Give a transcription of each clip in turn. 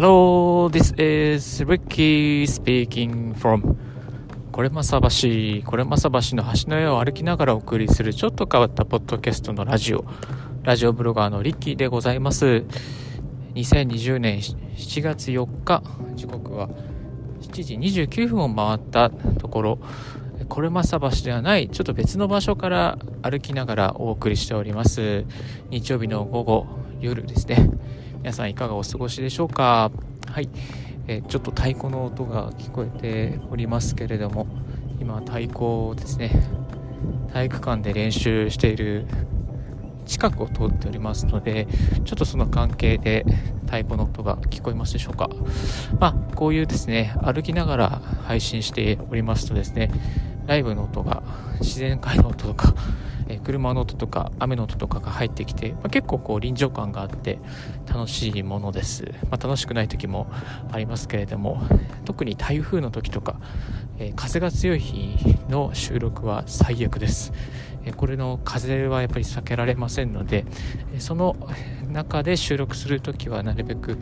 Hello, this is Ricky speaking from これまさ橋、これまさ橋の橋の上を歩きながらお送りするちょっと変わったポッドキャストのラジオ、ラジオブロガーのリッキーでございます。2020年7月4日、時刻は7時29分を回ったところ、これまさ橋ではないちょっと別の場所から歩きながらお送りしております。日曜日の午後夜ですね。皆さんいかがお過ごしでしょうか？はい、え、ちょっと太鼓の音が聞こえておりますけれども今太鼓ですね体育館で練習している近くを通っておりますのでちょっとその関係で太鼓の音が聞こえますでしょうか？まあこういうですね歩きながら配信しておりますとですねライブの音が自然界の音とか、え車の音とか雨の音とかが入ってきて、まあ、結構こう臨場感があって楽しいものです、まあ、楽しくない時もありますけれども特に台風の時とか、え風が強い日の収録は最悪です、えこれの風はやっぱり避けられませんのでその中で収録する時はなるべく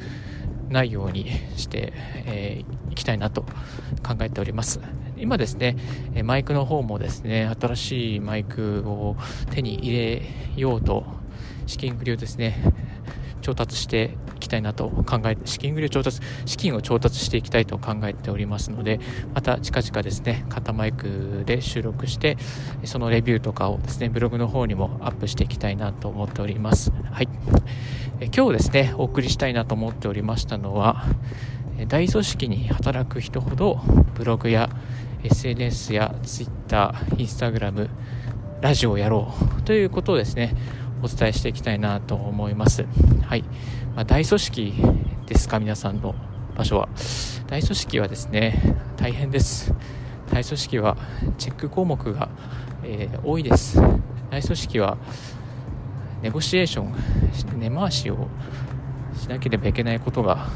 ないようにしてい、えー、きたいなと考えております。今ですねマイクの方もですね新しいマイクを手に入れようと資金繰りをですね調達していきたいなと考えて資金繰りを調達資金を調達していきたいと考えておりますのでまた近々ですね肩マイクで収録してそのレビューとかをですねブログの方にもアップしていきたいなと思っております。はい。え今日ですねお送りしたいなと思っておりましたのは大組織に働く人ほどブログや SNS や Twitter、Instagram、ラジオをやろうということをですね、お伝えしていきたいなと思います。はい。まあ、大組織ですか、皆さんの場所は。大組織はですね、大変です。大組織はチェック項目が、えー、多いです。大組織はネゴシエーション、根回しをしなければいけないことが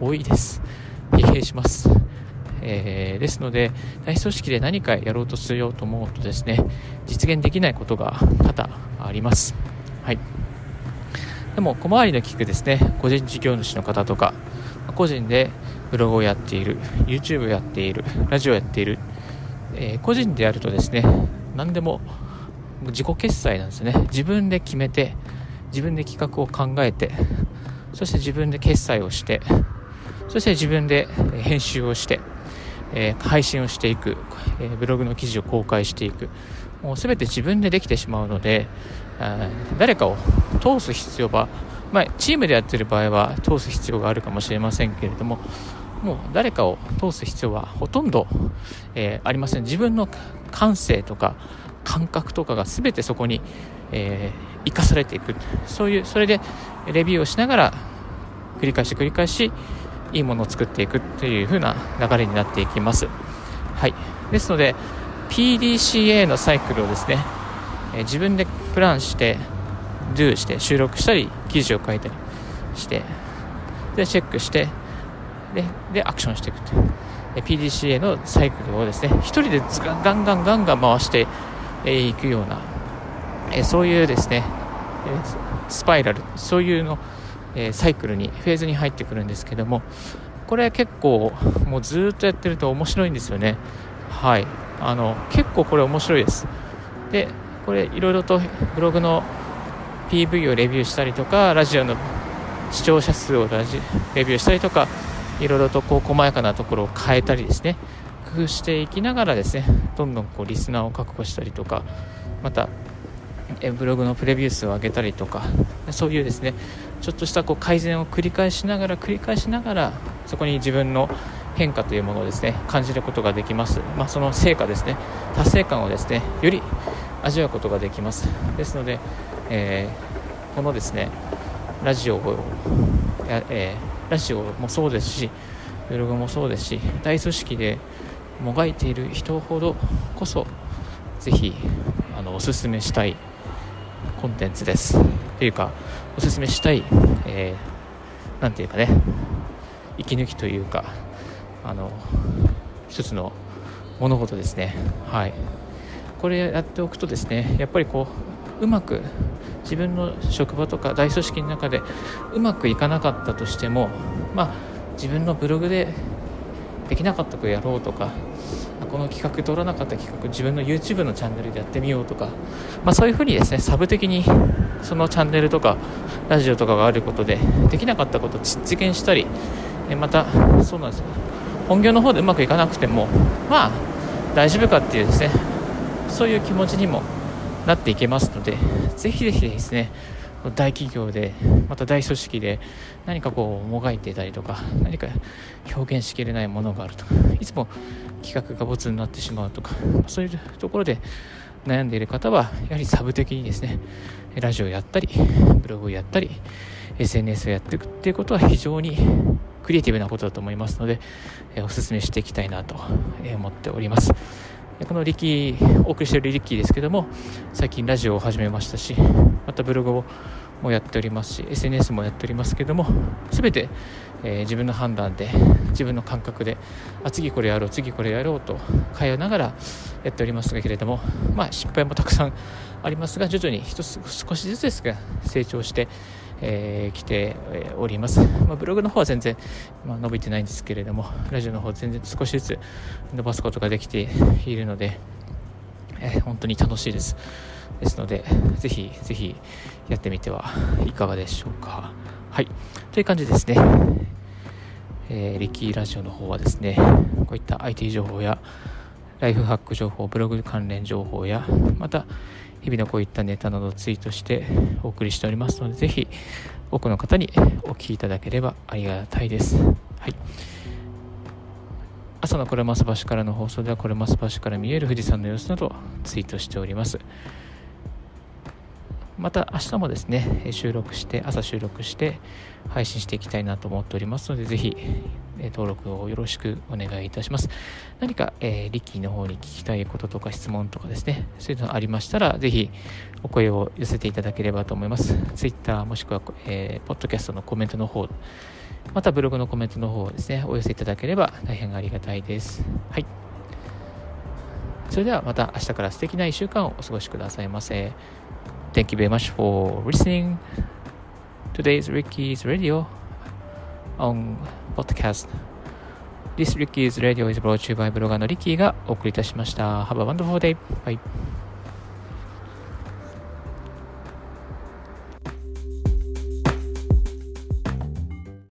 多いです。疲弊します。えー、ですので、大組織で何かやろうとしようと思うとですね、実現できないことが多々あります。はい。でも、小回りの利くですね、個人事業主の方とか、個人でブログをやっている、YouTube をやっている、ラジオをやっている、えー、個人でやるとですね、何でも自己決済なんですね。自分で決めて、自分で企画を考えて、そして自分で決済をして、そして自分で編集をして、えー、配信をしていく、えー、ブログの記事を公開していく。もう全て自分でできてしまうので誰かを通す必要は、まあ、チームでやってる場合は通す必要があるかもしれませんけれどももう誰かを通す必要はほとんど、えー、ありません。自分の感性とか感覚とかが全てそこに、えー、生かされていく。そういうそれでレビューをしながら繰り返し繰り返しいいものを作っていくという風な流れになっていきます。はい。ですので、PDCA のサイクルをですね、え自分でプランして、do して収録したり、記事を書いたりして、で、チェックして、で、でアクションしていくという。PDCA のサイクルをですね、1人でガンガンガンガン回していくような、えそういうですね、スパイラル、そういうのえー、サイクルにフェーズに入ってくるんですけどもこれ結構もうずっとやってると面白いんですよね。はい。あの結構これ面白いです。でこれいろいろとブログの PV をレビューしたりとかラジオの視聴者数をラジレビューしたりとかいろいろとこう細やかなところを変えたりですね。工夫していきながらですねどんどんこうリスナーを確保したりとかまたえブログのプレビュー数を上げたりとかそういうですねちょっとしたこう改善を繰り返しながら繰り返しながらそこに自分の変化というものをですね感じることができます、まあ、その成果ですね達成感をですねより味わうことができます。ですので、えー、このですねラジオを、えー、ラジオもそうですしブログもそうですし大組織でもがいている人ほどこそぜひあのおすすめしたいコンテンツです。というかおすすめしたい、えー、ていうかね息抜きというかあの一つの物事ですね。はい。これやっておくとですねやっぱりこううまく自分の職場とか大組織の中でうまくいかなかったとしてもまあ自分のブログでできなかったことやろうとかこの企画通らなかった企画自分の YouTube のチャンネルでやってみようとか、まあ、そういうふうにですねサブ的にそのチャンネルとかラジオとかがあることでできなかったことを実現したりまたそうなんですよ。本業の方でうまくいかなくてもまあ大丈夫かっていうですねそういう気持ちにもなっていけますのでぜひぜひですね大企業でまた大組織で何かこうもがいていたりとか何か表現しきれないものがあるとかいつも企画がボツになってしまうとかそういうところで悩んでいる方はやはりサブ的にですねラジオやったりブログをやったり SNS をやっていくっていうことは非常にクリエイティブなことだと思いますのでお勧めしていきたいなと思っております。このリキお送りしているリッキーですけども最近ラジオを始めましたしまたブログもやっておりますし SNS もやっておりますけども全て、えー、自分の判断で自分の感覚であ次これやろう次これやろうと通いながらやっておりますけれども、まあ、失敗もたくさんありますが徐々に一つ少しずつですが成長してえー、来ております、まあ、ブログの方は全然、まあ、伸びてないんですけれどもラジオの方全然少しずつ伸ばすことができているので、えー、本当に楽しいです。ですのでぜひぜひやってみてはいかがでしょうか。はい。という感じですね。えー、リキーラジオの方はですねこういった IT 情報やライフハック情報ブログ関連情報やまた日々のこういったネタなどをツイートしてお送りしておりますので、ぜひ多くの方にお聞きいただければありがたいです。はい。朝のこれます橋からの放送ではこれます橋から見える富士山の様子などをツイートしております。また明日もですね、収録して、朝収録して配信していきたいなと思っておりますので、ぜひ登録をよろしくお願いいたします。何か、えー、リッキーの方に聞きたいこととか質問とかですね、そういうのありましたら、ぜひお声を寄せていただければと思います。Twitter もしくは、えー、ポッドキャストのコメントの方、またブログのコメントの方ですね、お寄せいただければ大変ありがたいです。はい。それではまた明日から素敵な1週間をお過ごしくださいませ。Thank you very much for listening today's Ricky's Radio on podcast. This Ricky's Radio is brought to you by ブロガーのリッキーがお送りいたしました。Have a wonderful day. Bye.